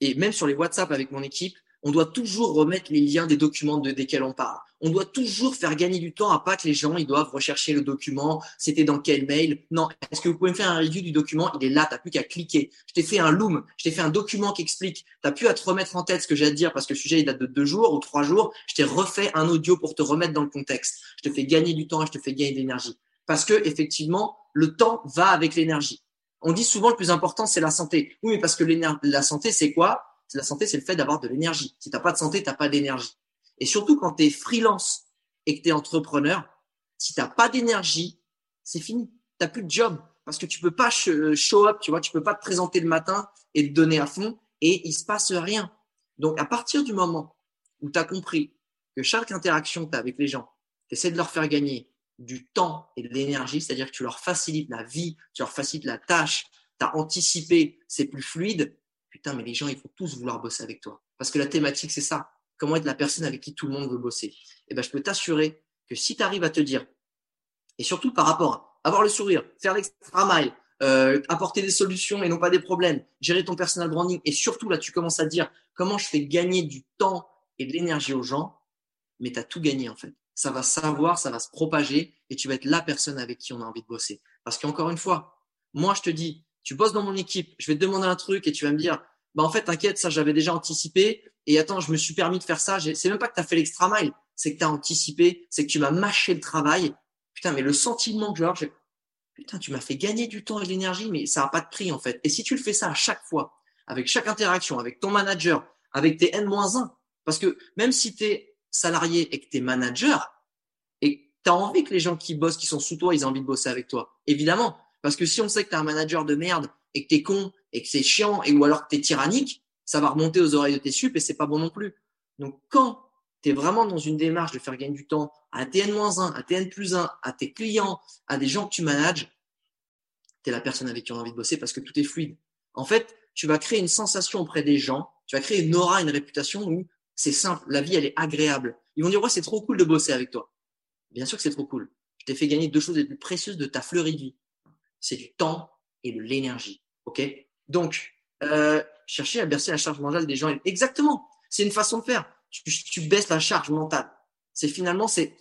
et même sur les WhatsApp avec mon équipe, on doit toujours remettre les liens des documents de, desquels on parle. On doit toujours faire gagner du temps à pas que les gens ils doivent rechercher le document, c'était dans quel mail? Non, est-ce que vous pouvez me faire un review du document? Il est là, t'as plus qu'à cliquer. Je t'ai fait un loom, je t'ai fait un document qui explique. T'as plus à te remettre en tête ce que j'ai à dire parce que le sujet il date de deux jours ou trois jours. Je t'ai refait un audio pour te remettre dans le contexte. Je te fais gagner du temps et je te fais gagner de l'énergie. Parce que effectivement, le temps va avec l'énergie. On dit souvent le plus important c'est la santé. Oui, mais parce que la santé c'est quoi? La santé, c'est le fait d'avoir de l'énergie. Si t'as pas de santé, t'as pas d'énergie. Et surtout quand tu es freelance et que tu es entrepreneur, si t'as pas d'énergie, c'est fini. T'as plus de job parce que tu peux pas show up, tu vois, tu peux pas te présenter le matin et te donner à fond et il se passe rien. Donc à partir du moment où tu as compris que chaque interaction que tu as avec les gens, tu de leur faire gagner du temps et de l'énergie, c'est-à-dire que tu leur facilites la vie, tu leur facilites la tâche, tu as anticipé, c'est plus fluide, putain, mais les gens, ils vont tous vouloir bosser avec toi. Parce que la thématique, c'est ça. Comment être la personne avec qui tout le monde veut bosser eh ben, je peux t'assurer que si tu arrives à te dire, et surtout par rapport à avoir le sourire, faire l'extra mile, euh, apporter des solutions et non pas des problèmes, gérer ton personal branding, et surtout là, tu commences à dire comment je fais gagner du temps et de l'énergie aux gens, mais tu as tout gagné en fait. Ça va savoir, ça va se propager et tu vas être la personne avec qui on a envie de bosser. Parce qu'encore une fois, moi je te dis, tu bosses dans mon équipe, je vais te demander un truc et tu vas me dire, bah en fait, t'inquiète, ça j'avais déjà anticipé et attends, je me suis permis de faire ça. C'est même pas que tu as fait l'extra mile, c'est que tu as anticipé, c'est que tu m'as mâché le travail. Putain, mais le sentiment que j'ai, putain, tu m'as fait gagner du temps et de l'énergie, mais ça n'a pas de prix en fait. Et si tu le fais ça à chaque fois, avec chaque interaction, avec ton manager, avec tes N-1, parce que même si tu es salarié et que tu es manager, et tu as envie que les gens qui bossent, qui sont sous toi, ils aient envie de bosser avec toi. Évidemment. Parce que si on sait que tu es un manager de merde et que tu es con et que c'est chiant et ou alors que tu es tyrannique, ça va remonter aux oreilles de tes sup et c'est pas bon non plus. Donc quand tu es vraiment dans une démarche de faire gagner du temps à TN-1, à TN plus 1, à tes clients, à des gens que tu manages, tu es la personne avec qui on a envie de bosser parce que tout est fluide. En fait, tu vas créer une sensation auprès des gens, tu vas créer une aura, une réputation où c'est simple, la vie, elle est agréable. Ils vont dire, ouais, c'est trop cool de bosser avec toi. Bien sûr que c'est trop cool. Je t'ai fait gagner deux choses les plus précieuses de ta fleurie de vie. C'est du temps et de l'énergie. OK? Donc, euh, chercher à bercer la charge mentale des gens. Exactement. C'est une façon de faire tu, baisses la charge mentale. C'est finalement, c'est,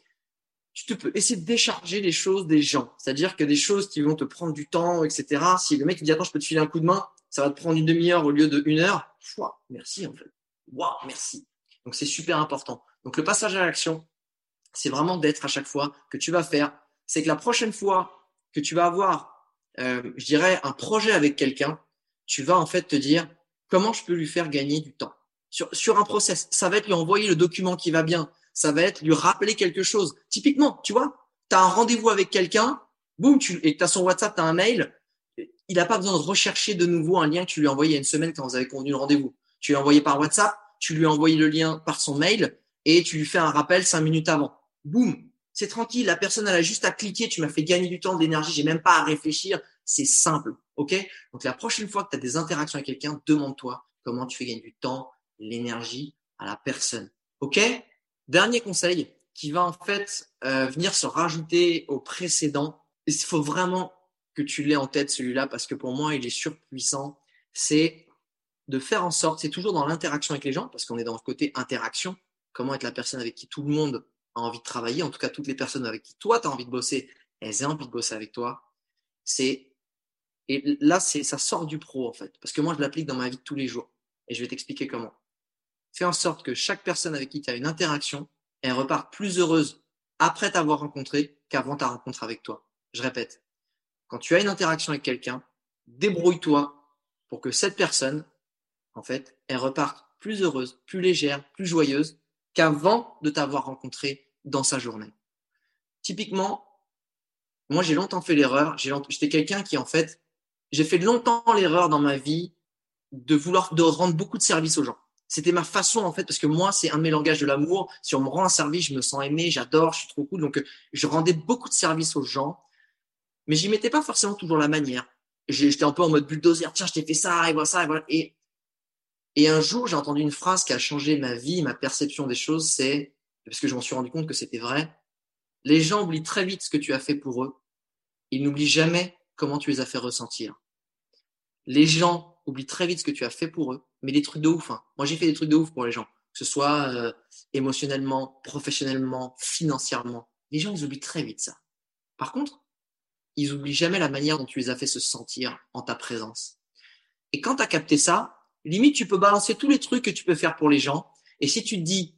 tu peux essayer de décharger les choses des gens. C'est-à-dire que des choses qui vont te prendre du temps, etc. Si le mec dit, attends, je peux te filer un coup de main, ça va te prendre une demi-heure au lieu de une heure. Chouah, merci, en fait. Waouh, merci. Donc, c'est super important. Donc, le passage à l'action, c'est vraiment d'être à chaque fois que tu vas faire. C'est que la prochaine fois que tu vas avoir, euh, je dirais, un projet avec quelqu'un, tu vas en fait te dire comment je peux lui faire gagner du temps? Sur, sur un process. Ça va être lui envoyer le document qui va bien. Ça va être lui rappeler quelque chose. Typiquement, tu vois, tu as un rendez-vous avec quelqu'un, boum, tu, et tu as son WhatsApp, tu as un mail. Il n'a pas besoin de rechercher de nouveau un lien que tu lui as envoyé il y a une semaine quand vous avez convenu le rendez-vous. Tu lui as envoyé par WhatsApp, tu lui as envoyé le lien par son mail et tu lui fais un rappel cinq minutes avant. Boum, c'est tranquille. La personne, elle a juste à cliquer. Tu m'as fait gagner du temps, de l'énergie. J'ai même pas à réfléchir. C'est simple. OK? Donc, la prochaine fois que tu as des interactions avec quelqu'un, demande-toi comment tu fais gagner du temps, l'énergie à la personne. OK? Dernier conseil qui va en fait euh, venir se rajouter au précédent. Il faut vraiment que tu l'aies en tête celui-là parce que pour moi, il est surpuissant. C'est de faire en sorte, c'est toujours dans l'interaction avec les gens parce qu'on est dans le côté interaction. Comment être la personne avec qui tout le monde a envie de travailler, en tout cas toutes les personnes avec qui toi tu as envie de bosser, elles ont envie de bosser avec toi. C'est et là c'est ça sort du pro en fait parce que moi je l'applique dans ma vie de tous les jours et je vais t'expliquer comment fais en sorte que chaque personne avec qui tu as une interaction, elle repart plus heureuse après t'avoir rencontré qu'avant ta rencontre avec toi. Je répète, quand tu as une interaction avec quelqu'un, débrouille-toi pour que cette personne, en fait, elle reparte plus heureuse, plus légère, plus joyeuse qu'avant de t'avoir rencontré dans sa journée. Typiquement, moi j'ai longtemps fait l'erreur, j'étais quelqu'un qui en fait, j'ai fait longtemps l'erreur dans ma vie de vouloir de rendre beaucoup de services aux gens. C'était ma façon en fait, parce que moi, c'est un de mes langages de l'amour. Si on me rend un service, je me sens aimé, j'adore, je suis trop cool. Donc, je rendais beaucoup de services aux gens, mais j'y mettais pas forcément toujours la manière. J'étais un peu en mode bulldozer, tiens, je t'ai fait ça, et voilà ça, et voilà. Et un jour, j'ai entendu une phrase qui a changé ma vie, ma perception des choses, c'est, parce que je m'en suis rendu compte que c'était vrai, les gens oublient très vite ce que tu as fait pour eux. Ils n'oublient jamais comment tu les as fait ressentir. Les gens oublie très vite ce que tu as fait pour eux, mais des trucs de ouf. Hein. Moi, j'ai fait des trucs de ouf pour les gens, que ce soit euh, émotionnellement, professionnellement, financièrement. Les gens, ils oublient très vite ça. Par contre, ils oublient jamais la manière dont tu les as fait se sentir en ta présence. Et quand tu as capté ça, limite, tu peux balancer tous les trucs que tu peux faire pour les gens. Et si tu te dis,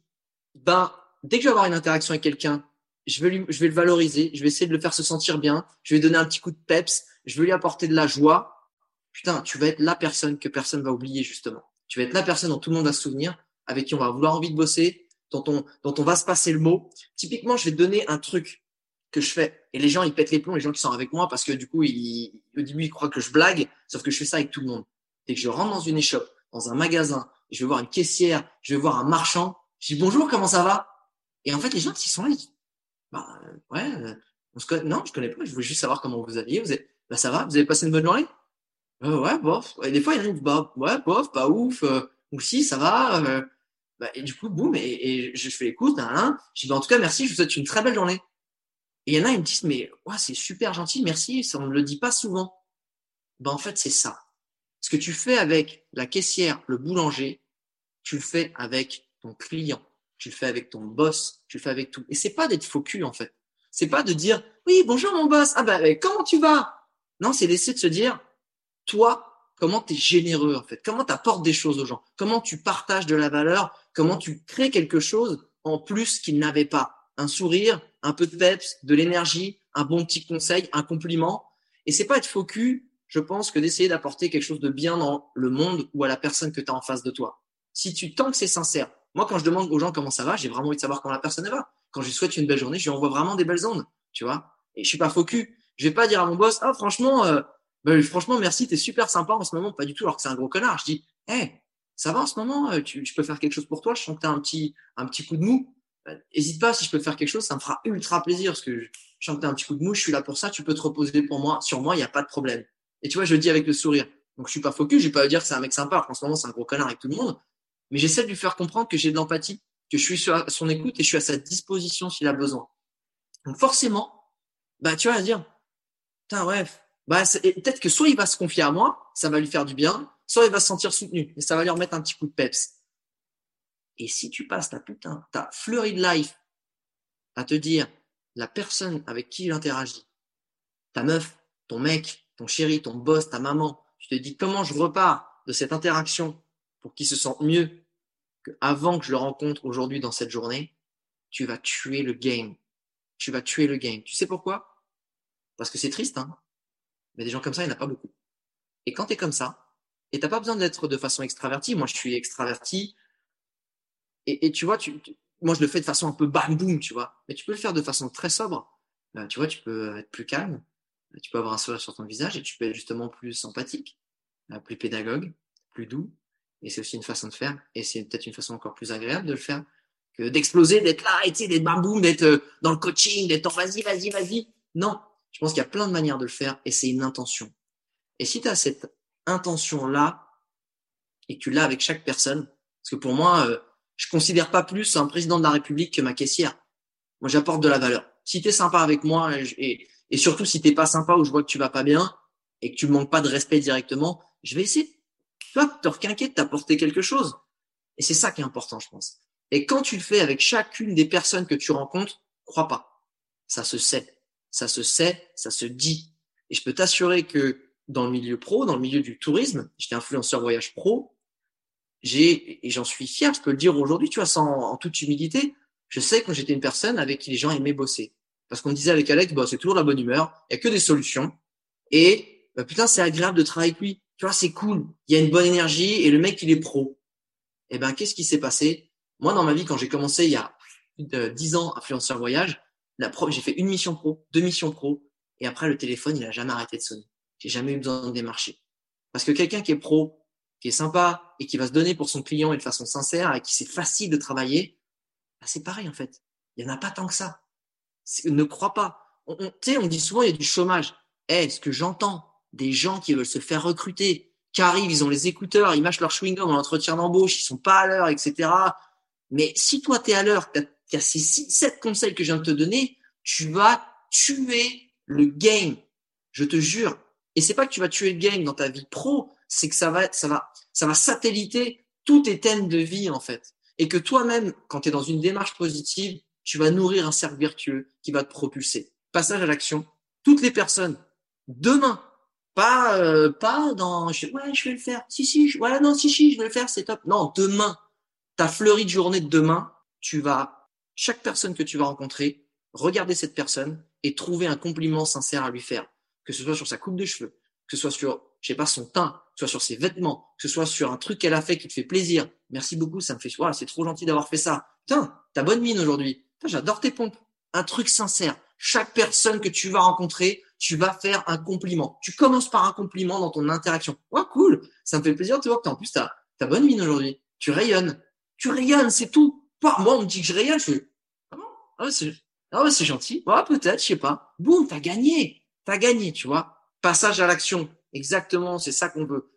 ben, dès que je vais avoir une interaction avec quelqu'un, je vais, le valoriser, je vais essayer de le faire se sentir bien, je vais donner un petit coup de peps, je vais lui apporter de la joie, putain, tu vas être la personne que personne va oublier, justement. Tu vas être la personne dont tout le monde va se souvenir, avec qui on va vouloir envie de bosser, dont on, dont on va se passer le mot. Typiquement, je vais te donner un truc que je fais. Et les gens, ils pètent les plombs, les gens qui sont avec moi, parce que du coup, ils, au début, ils croient que je blague, sauf que je fais ça avec tout le monde. Dès que je rentre dans une échoppe, dans un magasin, je vais voir une caissière, je vais voir un marchand, je dis bonjour, comment ça va? Et en fait, les gens, s'ils sont là, ils disent, bah, euh, ouais, euh, on se connaît, non, je connais pas, je voulais juste savoir comment vous alliez, vous êtes, bah, ça va, vous avez passé une bonne journée? Euh, ouais, bof. Et des fois, il y bah, ouais, bof, pas ouf. Euh, ou si, ça va. Euh. Bah, et du coup, boum, et, je fais l'écoute, nan, Je dis, bah, en tout cas, merci, je vous souhaite une très belle journée. Et il y en a, ils me disent, mais ouais, c'est super gentil, merci, ça, on ne le dit pas souvent. Ben, en fait, c'est ça. Ce que tu fais avec la caissière, le boulanger, tu le fais avec ton client, tu le fais avec ton boss, tu le fais avec tout. Et c'est pas d'être cul, en fait. C'est pas de dire, oui, bonjour mon boss, ah ben, comment tu vas? Non, c'est d'essayer de se dire, toi, comment tu es généreux en fait, comment tu apportes des choses aux gens, comment tu partages de la valeur, comment tu crées quelque chose en plus qu'ils n'avaient pas? Un sourire, un peu de peps, de l'énergie, un bon petit conseil, un compliment. Et c'est pas être faux je pense, que d'essayer d'apporter quelque chose de bien dans le monde ou à la personne que tu as en face de toi. Si tu tant que c'est sincère. Moi, quand je demande aux gens comment ça va, j'ai vraiment envie de savoir comment la personne va. Quand je lui souhaite une belle journée, je lui envoie vraiment des belles ondes, tu vois. Et je suis pas faux Je vais pas dire à mon boss, ah franchement, euh, ben, franchement, merci, t'es super sympa en ce moment. Pas du tout, alors que c'est un gros connard. Je dis, hé, ça va en ce moment euh, tu, Je peux faire quelque chose pour toi Je sens que t'as un petit, un petit coup de mou. N'hésite ben, pas, si je peux faire quelque chose, ça me fera ultra plaisir parce que je sens que un petit coup de mou. Je suis là pour ça. Tu peux te reposer pour moi, sur moi. Il n'y a pas de problème. Et tu vois, je le dis avec le sourire. Donc, je suis pas focus. Je vais pas dire que c'est un mec sympa. En ce moment, c'est un gros connard avec tout le monde. Mais j'essaie de lui faire comprendre que j'ai de l'empathie, que je suis sur son écoute et je suis à sa disposition s'il a besoin. Donc, forcément, bah, tu vas dire, putain, ouais, bah, peut-être que soit il va se confier à moi, ça va lui faire du bien, soit il va se sentir soutenu et ça va lui remettre un petit coup de peps. Et si tu passes ta putain, ta fleurie de life à te dire la personne avec qui il interagit, ta meuf, ton mec, ton chéri, ton boss, ta maman, tu te dis comment je repars de cette interaction pour qu'il se sente mieux qu'avant que je le rencontre aujourd'hui dans cette journée, tu vas tuer le game. Tu vas tuer le game. Tu sais pourquoi? Parce que c'est triste, hein mais des gens comme ça, il n'y en a pas beaucoup. Et quand tu es comme ça, et tu n'as pas besoin d'être de façon extravertie, moi je suis extraverti, et, tu vois, tu, moi je le fais de façon un peu bam boum, tu vois, mais tu peux le faire de façon très sobre. Euh, tu vois, tu peux être plus calme, tu peux avoir un sourire sur ton visage et tu peux être justement plus sympathique, euh, plus pédagogue, plus doux. Et c'est aussi une façon de faire. Et c'est peut-être une façon encore plus agréable de le faire que d'exploser, d'être là, et d'être bam d'être euh, dans le coaching, d'être en vas-y, vas-y, vas-y. Non, je pense qu'il y a plein de manières de le faire et c'est une intention. Et si tu as cette intention-là et que tu l'as avec chaque personne, parce que pour moi, euh, je considère pas plus un président de la République que ma caissière. Moi, j'apporte de la valeur. Si tu es sympa avec moi et, surtout si t'es pas sympa ou je vois que tu vas pas bien et que tu manques pas de respect directement, je vais essayer requinquer, de t'apporter quelque chose. Et c'est ça qui est important, je pense. Et quand tu le fais avec chacune des personnes que tu rencontres, crois pas. Ça se sait ça se sait, ça se dit. Et je peux t'assurer que dans le milieu pro, dans le milieu du tourisme, j'étais influenceur voyage pro, j'ai, et j'en suis fier, je peux le dire aujourd'hui, tu vois, sans, en toute humilité, je sais que j'étais une personne avec qui les gens aimaient bosser. Parce qu'on disait avec Alex, bah, c'est toujours la bonne humeur, il y a que des solutions. Et, bah, putain, c'est agréable de travailler avec lui. Tu vois, c'est cool. Il y a une bonne énergie et le mec, il est pro. Eh ben, qu'est-ce qui s'est passé? Moi, dans ma vie, quand j'ai commencé il y a plus de 10 ans, influenceur voyage, j'ai fait une mission pro, deux missions pro, et après le téléphone, il a jamais arrêté de sonner. J'ai jamais eu besoin de démarcher. Parce que quelqu'un qui est pro, qui est sympa et qui va se donner pour son client et de façon sincère et qui c'est facile de travailler, bah c'est pareil en fait. Il y en a pas tant que ça. Ne crois pas. On, tu sais, on dit souvent il y a du chômage. Eh, ce que j'entends, des gens qui veulent se faire recruter, qui arrivent, ils ont les écouteurs, ils mâchent leur chewing-gum dans l'entretien d'embauche, ils sont pas à l'heure, etc. Mais si toi tu es à l'heure, il y a ces sept conseils que je viens de te donner, tu vas tuer le game. Je te jure. Et c'est pas que tu vas tuer le game dans ta vie pro, c'est que ça va, ça va, ça va satelliter tous tes thèmes de vie, en fait. Et que toi-même, quand tu es dans une démarche positive, tu vas nourrir un cercle vertueux qui va te propulser. Passage à l'action. Toutes les personnes, demain, pas, euh, pas dans, ouais, je vais le faire. Si, si, voilà, non, si, si, je vais le faire, c'est top. Non, demain, ta fleurie de journée de demain, tu vas chaque personne que tu vas rencontrer, regarder cette personne et trouver un compliment sincère à lui faire. Que ce soit sur sa coupe de cheveux, que ce soit sur, je sais pas, son teint, que ce soit sur ses vêtements, que ce soit sur un truc qu'elle a fait qui te fait plaisir. Merci beaucoup, ça me fait, voilà, c'est trop gentil d'avoir fait ça. Putain, t'as bonne mine aujourd'hui. J'adore tes pompes. Un truc sincère. Chaque personne que tu vas rencontrer, tu vas faire un compliment. Tu commences par un compliment dans ton interaction. Ouais, cool. Ça me fait plaisir de te voir que en plus, t'as, t'as bonne mine aujourd'hui. Tu rayonnes. Tu rayonnes, c'est tout. Moi, on me dit que je rayonne, je fais, ah c'est ah ouais, c'est gentil. Ouais, peut-être, je sais pas. Boum, t'as gagné. T'as gagné, tu vois. Passage à l'action. Exactement, c'est ça qu'on veut.